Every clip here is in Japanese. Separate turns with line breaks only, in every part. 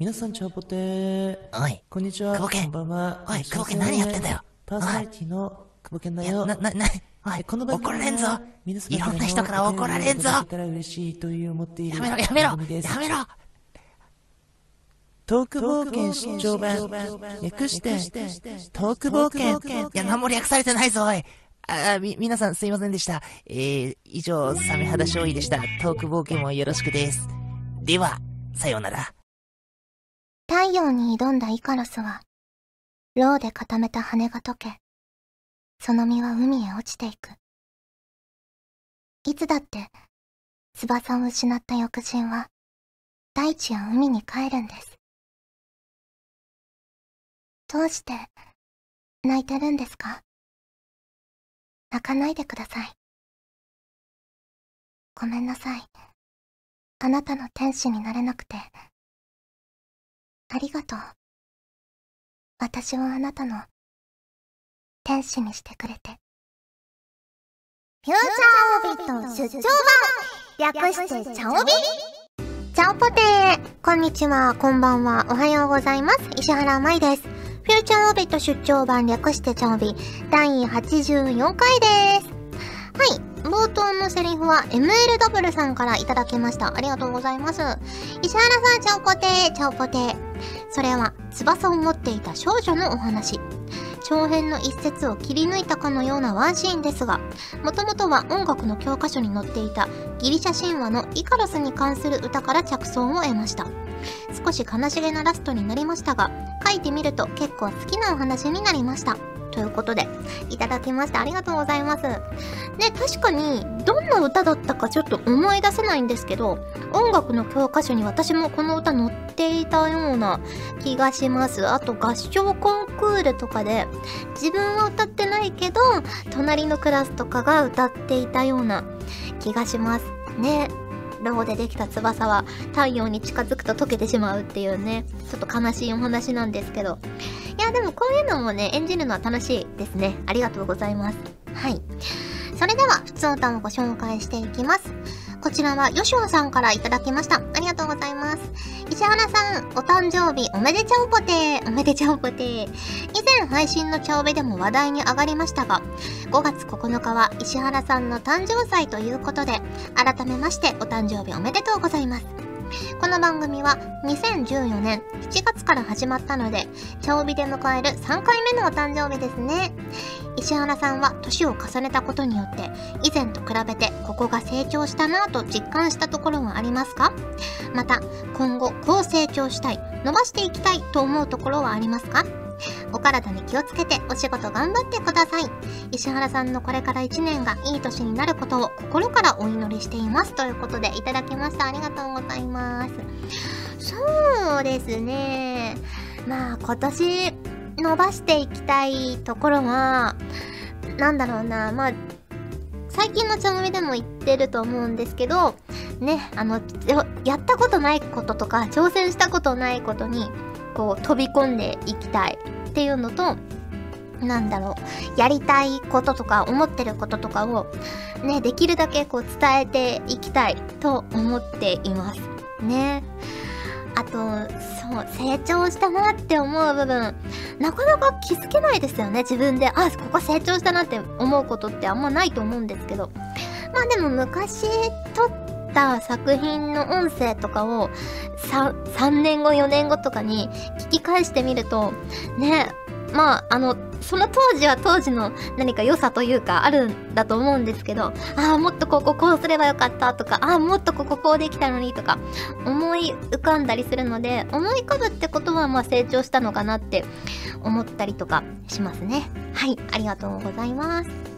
皆さん、チャオポテー。
おい。
こんにちは。
久保健
こんばんは。
おい久保健何やってんだよ
パーソナリティの久保健だよ。
な、な、な、おい、
この番組
怒られんぞいろんな人から怒られんぞやめろ、やめろやめろ
トーク冒険出張版。略して、トーク冒険。
いや、何も略されてないぞ、おい。あ、み、皆さんすいませんでした。えー、以上、サメ肌勝利でした。トーク冒険もよろしくです。では、さようなら。
太陽に挑んだイカロスは、ローで固めた羽が溶け、その実は海へ落ちていく。いつだって、翼を失った翼人は、大地や海に帰るんです。どうして、泣いてるんですか？泣かないでください。ごめんなさい。あなたの天使になれなくて。ありがとう。私をあなたの天使にしてくれて。フューチャーオビット出張版略してチャオビチャオポテーこんにちは、こんばんは、おはようございます。石原舞です。フューチャーオビット出張版略してチャオビ第84回です。はい。冒頭のセリフは MLW さんからいただきました。ありがとうございます。石原さん、チャオポテー、チャオポテー。それは、翼を持っていた少女のお話。長編の一節を切り抜いたかのようなワンシーンですが、もともとは音楽の教科書に載っていたギリシャ神話のイカロスに関する歌から着想を得ました。少し悲しげなラストになりましたが、書いてみると結構好きなお話になりました。ということで、いただきましてありがとうございます。ね、確かに、どんな歌だったかちょっと思い出せないんですけど、音楽の教科書に私もこの歌載っていたような気がします。あと合唱コンクールとかで、自分は歌ってないけど、隣のクラスとかが歌っていたような気がします。ね。ロゴでできた翼は太陽に近づくと溶けてしまうっていうね、ちょっと悲しいお話なんですけど。いや、でもこういうのもね、演じるのは楽しいですね。ありがとうございます。はい。それでは、普通の歌をご紹介していきます。こちらは、ヨシオさんからいただきました。ありがとうございます。石原さん、お誕生日おめでちゃおぽてー。おめでちゃおぽてー。以前配信のチャオベでも話題に上がりましたが、5月9日は石原さんの誕生祭ということで、改めましてお誕生日おめでとうございます。この番組は2014年7月から始まったので、チャオビで迎える3回目のお誕生日ですね。石原さんは年を重ねたことによって、以前と比べてここが成長したなぁと実感したところはありますか？また、今後こう成長したい、伸ばしていきたいと思うところはありますか？お体に気をつけてお仕事頑張ってください。石原さんのこれから1年がいい年になることを心からお祈りしています。ということでいただきました。ありがとうございます。そうですね。まあ今年伸ばしていきたいところは、なんだろうな、まあ、最近のチャンネルでも言ってると思うんですけど、ね、あの、やったことないこととか、挑戦したことないことに、こう飛び込んでいきたいっていうのと、なんだろう、やりたいこととか思ってることとかをね、できるだけこう伝えていきたいと思っています。ね。あと、そう、成長したなって思う部分、なかなか気づけないですよね、自分で。あ、ここ成長したなって思うことってあんまないと思うんですけど。まあでも昔撮った作品の音声とかを 3, 3年後4年後とかに聞き返してみるとねまああのその当時は当時の何か良さというかあるんだと思うんですけどああもっとこここうすればよかったとかああもっとこここうできたのにとか思い浮かんだりするので思い浮かぶってことはまあ成長したのかなって思ったりとかしますね。はいありがとうございます。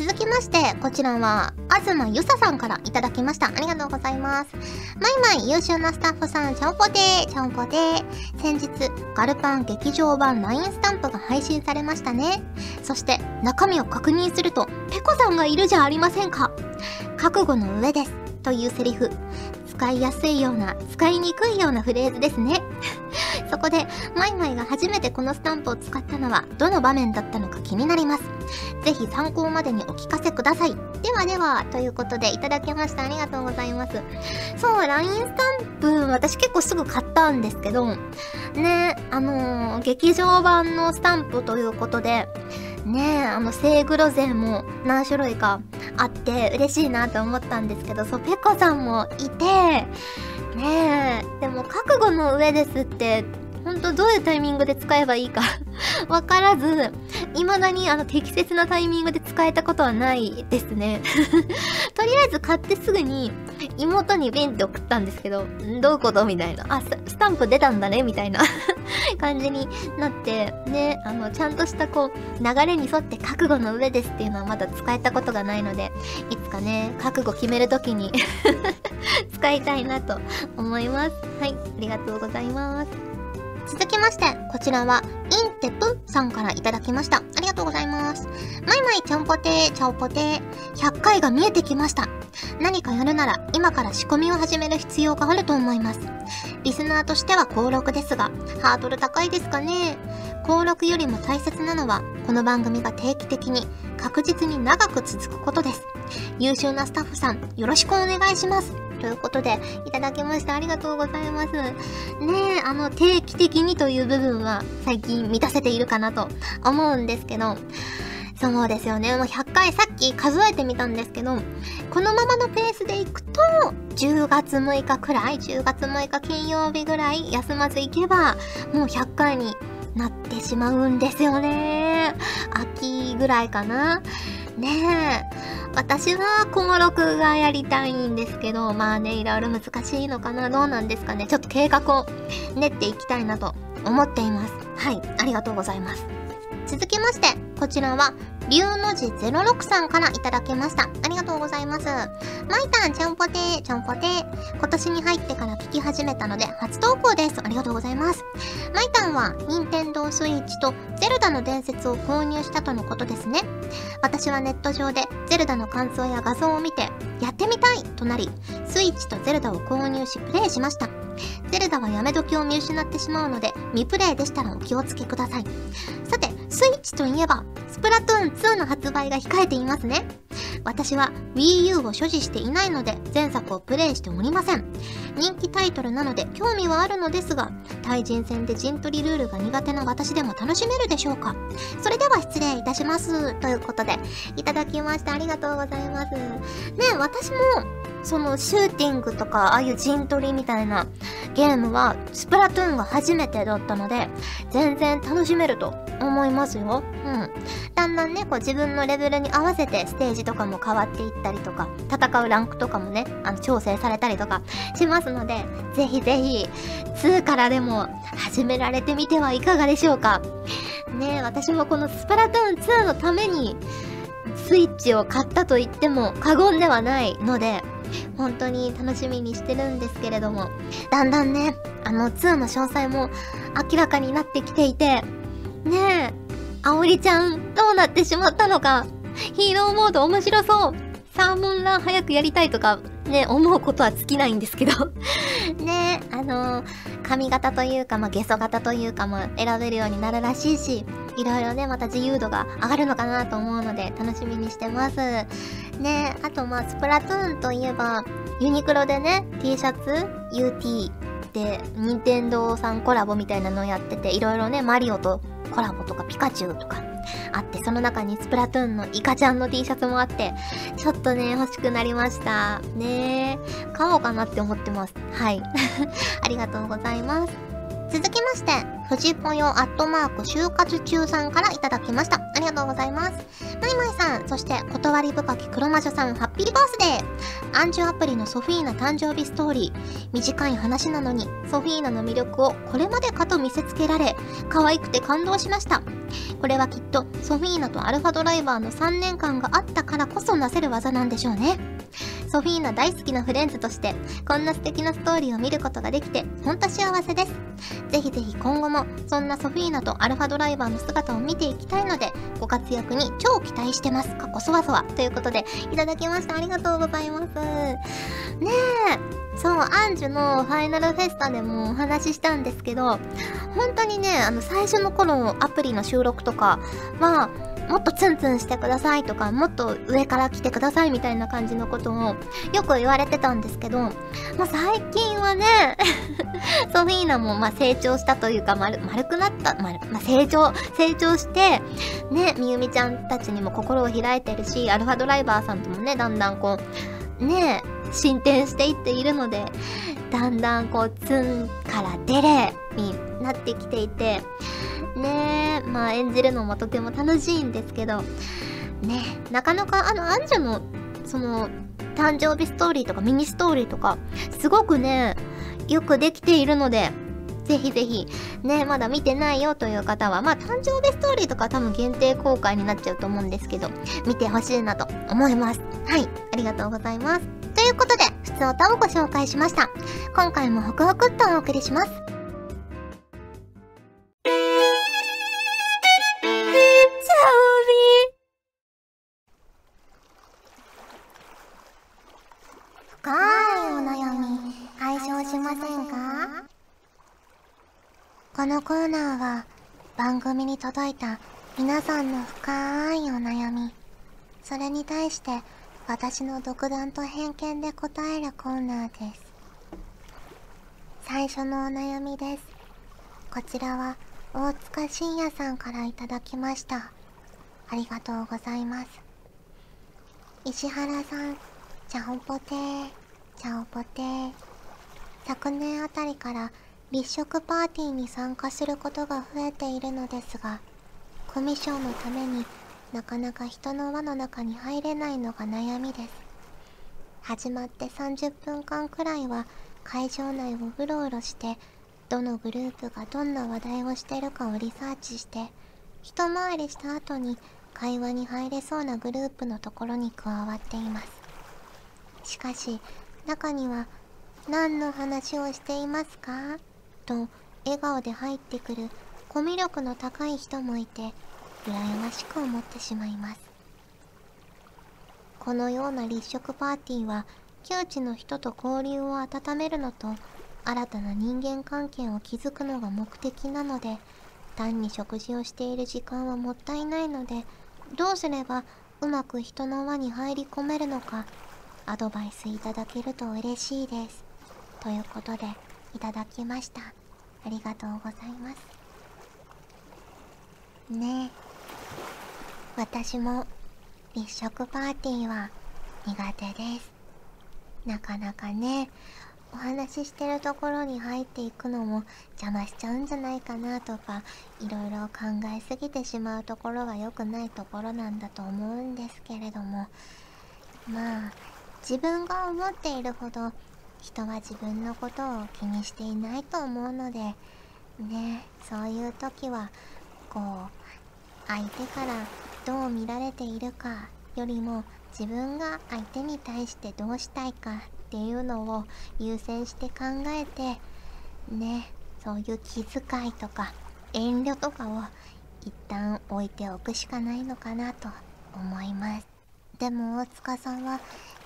続きまして、こちらは、東ゆささんからいただきました。ありがとうございます。まいまい優秀なスタッフさん、ちゃんぽてー、ちゃんぽてー。先日、ガルパン劇場版 LINE スタンプが配信されましたね。そして、中身を確認すると、ペコさんがいるじゃありませんか。覚悟の上です。というセリフ。使いやすいような、使いにくいようなフレーズですね。そこで、マイマイが初めてこのスタンプを使ったのは、どの場面だったのか気になります。ぜひ参考までにお聞かせください。ではでは、ということで、いただきました。ありがとうございます。そう、LINE スタンプ、私結構すぐ買ったんですけど、ね、あのー、劇場版のスタンプということで、ねえ、あの、セイグロゼも何種類かあって嬉しいなと思ったんですけど、そう、ペコさんもいて、ねえ、でも覚悟の上ですって、んとどういうタイミングで使えばいいか わからず、未だにあの適切なタイミングで使えたことはないですね とりあえず買ってすぐに妹にビンって送ったんですけど、どういうことみたいな。あ、スタンプ出たんだねみたいな 感じになって、ね、あの、ちゃんとしたこう、流れに沿って覚悟の上ですっていうのはまだ使えたことがないので、いつかね、覚悟決めるときに使いたいなと思います。はい、ありがとうございます。続きまして、こちらは、インテプさんからいただきました。ありがとうございます。マイマイちゃんぽてー、ちゃんぽてー。100回が見えてきました。何かやるなら、今から仕込みを始める必要があると思います。リスナーとしては登録ですが、ハードル高いですかね登録よりも大切なのは、この番組が定期的に、確実に長く続くことです。優秀なスタッフさん、よろしくお願いします。ということで、いただきました。ありがとうございます。ねえ、あの、定期的にという部分は最近満たせているかなと思うんですけど、そうですよね。もう100回さっき数えてみたんですけど、このままのペースでいくと、10月6日くらい、10月6日金曜日ぐらい休まずいけば、もう100回になってしまうんですよね。秋ぐらいかな。ねえ。私は登録がやりたいんですけど、まあね、いろいろ難しいのかな、どうなんですかね。ちょっと計画を練っていきたいなと思っています。はい、ありがとうございます。続きまして、こちらは、龍の字06さんからいただきました。ありがとうございます。マイタン、ちゃんぽてー、ちゃんぽてー。今年に入ってから聞き始めたので、初投稿です。ありがとうございます。マイタンは、任天堂スイッチとゼルダの伝説を購入したとのことですね。私はネット上でゼルダの感想や画像を見て、やってみたいとなり、スイッチとゼルダを購入しプレイしました。ゼルダはやめ時を見失ってしまうので、未プレイでしたらお気をつけください。さて、スイッチといえば、スプラトゥーン2の発売が控えていますね。私は Wii U を所持していないので前作をプレイしておりません。人気タイトルなので興味はあるのですが、対人戦で陣取りルールが苦手な私でも楽しめるでしょうか？それでは失礼いたします。ということで、いただきましたありがとうございます。ね私もそのシューティングとか、ああいう陣取りみたいなゲームは、スプラトゥーンが初めてだったので、全然楽しめると思いますよ。うん。だんだんね、こう自分のレベルに合わせてステージとかも変わっていったりとか、戦うランクとかもね、あの、調整されたりとかしますので、ぜひぜひ、2からでも始められてみてはいかがでしょうか。ね私もこのスプラトゥーン2のために、スイッチを買ったと言っても過言ではないので、本当に楽しみにしてるんですけれども、だんだんね、あの2の詳細も明らかになってきていて、ねえ、あおりちゃんどうなってしまったのか、ヒーローモード面白そうサーモンラン早くやりたいとか、ね、思うことは尽きないんですけど ねあのー、髪型というか、まあ、ゲソ型というかも選べるようになるらしいし、いろいろね、また自由度が上がるのかなと思うので、楽しみにしてます。ねあとまあ、スプラトゥーンといえば、ユニクロでね、T シャツ ?UT で、任天堂さんコラボみたいなのをやってて、いろいろね、マリオとコラボとかピカチュウとかあって、その中にスプラトゥーンのイカちゃんの T シャツもあって、ちょっとね、欲しくなりました。ね買おうかなって思ってます。はい。ありがとうございます。続きまして、藤ぽよアットマーク就活中さんからいただきました。ありがとうございます。マイマイさん、そして断り深き黒魔女さん、ハッピーバースデーアンジュアプリのソフィーナ誕生日ストーリー。短い話なのに、ソフィーナの魅力をこれまでかと見せつけられ、可愛くて感動しました。これはきっと、ソフィーナとアルファドライバーの3年間があったからこそなせる技なんでしょうね。ソフィーナ大好きなフレンズとして、こんな素敵なストーリーを見ることができて、ほんと幸せです。ぜひぜひ今後も、そんなソフィーナとアルファドライバーの姿を見ていきたいので、ご活躍に超期待してます。かっこそわそわ。ということで、いただきました。ありがとうございます。ねえ。そう、アンジュのファイナルフェスタでもお話ししたんですけど、本当にね、あの、最初の頃のアプリの収録とかは、もっとツンツンしてくださいとか、もっと上から来てくださいみたいな感じのことをよく言われてたんですけど、まあ、最近はねソフィーナもまあ成長したというか丸、丸くなった、丸、まあ、成長、成長して、ね、みゆみちゃんたちにも心を開いてるし、アルファドライバーさんともね、だんだんこう、ね、進展していっているので、だんだんこう、ツンからデレになってきていて、ねまあ演じるのもとても楽しいんですけど、ねなかなかあのアンジュの、その、誕生日ストーリーとかミニストーリーとか、すごくね、よくできているので、ぜひぜひ、ね、まだ見てないよという方は、まあ、誕生日ストーリーとか多分限定公開になっちゃうと思うんですけど、見てほしいなと思います。はい、ありがとうございます。ということで、普通歌をご紹介しました。今回もホクホクっとお送りします。ーナーは番組に届いた皆さんの深いお悩み、それに対して私の独断と偏見で答えるコーナーです。最初のお悩みです。こちらは大塚信也さんからいただきました。ありがとうございます。石原さん、ちゃおぽてー、ちゃおぽてー。昨年あたりから立食パーティーに参加することが増えているのですが、コミッショのためになかなか人の輪の中に入れないのが悩みです。始まって30分間くらいは会場内をうろうろして、どのグループがどんな話題をしてるかをリサーチして、一回りした後に会話に入れそうなグループのところに加わっています。しかし、中には、何の話をしていますか？と笑顔で入ってくるコミュ力の高い人もいて羨ましく思ってしまいます。このような立食パーティーは窮地の人と交流を温めるのと新たな人間関係を築くのが目的なので単に食事をしている時間はもったいないのでどうすればうまく人の輪に入り込めるのかアドバイスいただけると嬉しいです。ということでいただきました。ありがとうございます。ねえ。私も立食パーティーは苦手です。なかなかねお話ししてるところに入っていくのも邪魔しちゃうんじゃないかなとかいろいろ考えすぎてしまうところが良くないところなんだと思うんですけれども。まあ自分が思っているほど人は自分のことを気にしていないと思うのでねそういう時はこう相手からどう見られているかよりも自分が相手に対してどうしたいかっていうのを優先して考えてねそういう気遣いとか遠慮とかを一旦置いておくしかないのかなと思います。でも大塚さんは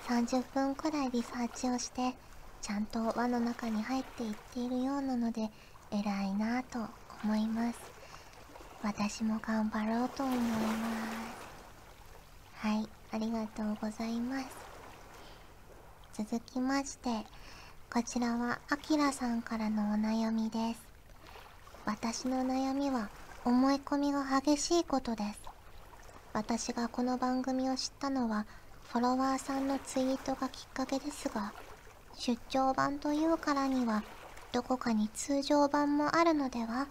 30分くらいリサーチをしてちゃんと輪の中に入っていっているようなので偉いなぁと思います。私も頑張ろうと思います。はいありがとうございます。続きましてこちらはあきらさんからのお悩みです。私の悩みは思い込みが激しいことです。私がこの番組を知ったのはフォロワーさんのツイートがきっかけですが出張版というからにはどこかに通常版もあるのでは？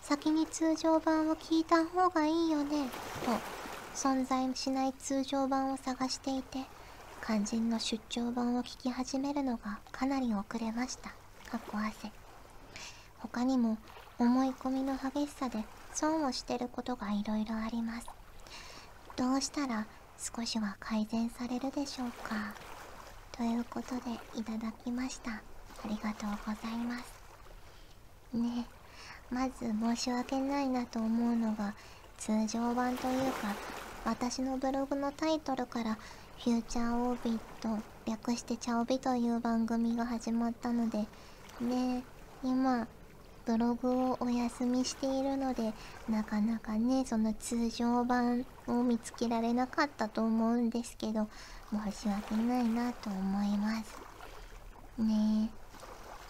先に通常版を聞いた方がいいよね？と存在しない通常版を探していて肝心の出張版を聞き始めるのがかなり遅れました。かっこ汗。他にも思い込みの激しさで損をしてることがいろいろあります。どうしたら少しは改善されるでしょうか？ということでいただきました。ありがとうございます。ねまず申し訳ないなと思うのが通常版というか私のブログのタイトルからフューチャーオービット略してチャオビという番組が始まったのでね今ブログをお休みしているのでなかなかねその通常版を見つけられなかったと思うんですけど申し訳ないなと思います。ねえ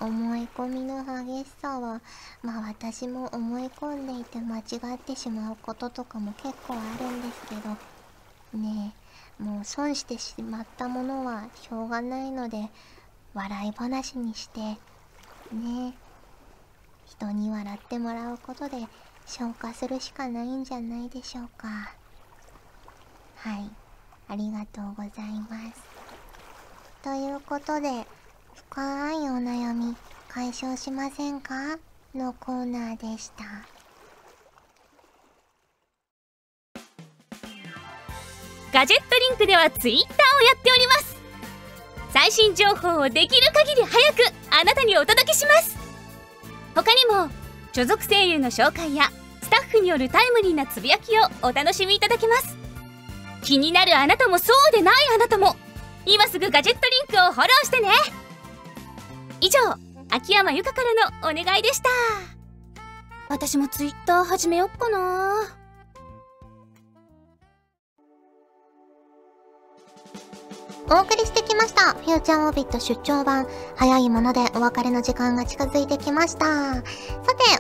思い込みの激しさはまあ私も思い込んでいて間違ってしまうこととかも結構あるんですけどねえもう損してしまったものはしょうがないので笑い話にしてねえ人に笑ってもらうことで消化するしかないんじゃないでしょうか。はい。ありがとうございます。ということで深いお悩み解消しませんか？のコーナーでした。
ガジェットリンクではツイッターをやっております。最新情報をできる限り早くあなたにお届けします。他にも所属声優の紹介やスタッフによるタイムリーなつぶやきをお楽しみいただけます。気になるあなたもそうでないあなたも今すぐガジェットリンクをフォローしてね。以上秋山由香からのお願いでした。私もツイッター始めよっかな。
お送りしてきました。フューチャーオービット出張版。早いものでお別れの時間が近づいてきました。さて、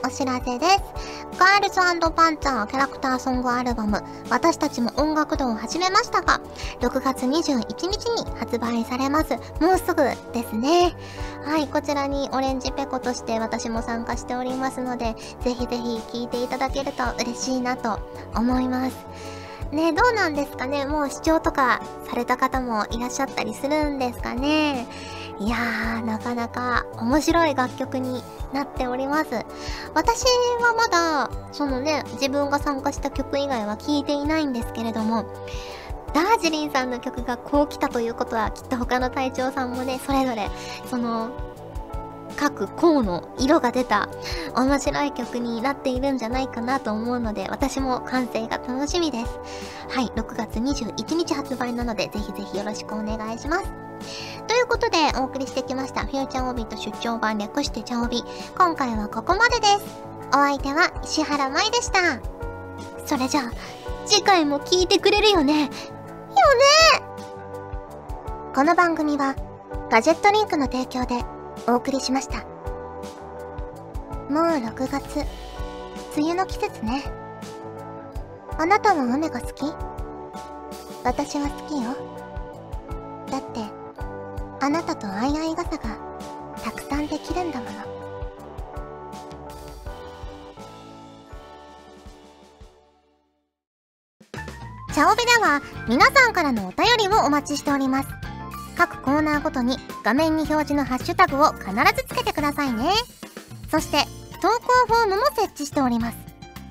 お知らせです。ガールズパンツァーキャラクターソングアルバム、私たちも音楽堂を始めましたが、6月21日に発売されます。もうすぐですね。はい、こちらにオレンジペコとして私も参加しておりますので、ぜひぜひ聴いていただけると嬉しいなと思います。ねどうなんですかね？もう視聴とかされた方もいらっしゃったりするんですかね？いやー、なかなか面白い楽曲になっております。私はまだ、そのね、自分が参加した曲以外は聴いていないんですけれども、ダージリンさんの曲がこう来たということは、きっと他の隊長さんもね、それぞれ、その、各項の色が出た面白い曲になっているんじゃないかなと思うので、私も完成が楽しみです。はい、6月21日発売なので、ぜひぜひよろしくお願いします。ということで、お送りしてきました、フューチャーオビット出張版略してチャオビ。今回はここまでです。お相手は石原舞でした。それじゃあ、次回も聞いてくれるよねよねこの番組は、ガジェットリンクの提供でお送りしました。もう6月、梅雨の季節ね。あなたは雨が好き？私は好きよ。だって、あなたと相合い傘がたくさんできるんだもの。チャオベでは皆さんからのお便りをお待ちしております。各コーナーごとに画面に表示のハッシュタグを必ずつけてくださいね。そして、投稿フォームも設置しております。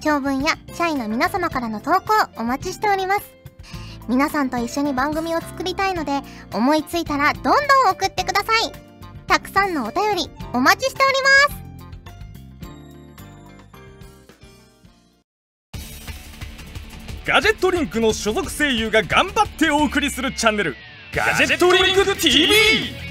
長文や社員の皆様からの投稿お待ちしております。皆さんと一緒に番組を作りたいので、思いついたらどんどん送ってください。たくさんのお便りお待ちしております。
ガジェットリンクの所属声優が頑張ってお送りするチャンネルガジェットリンク TV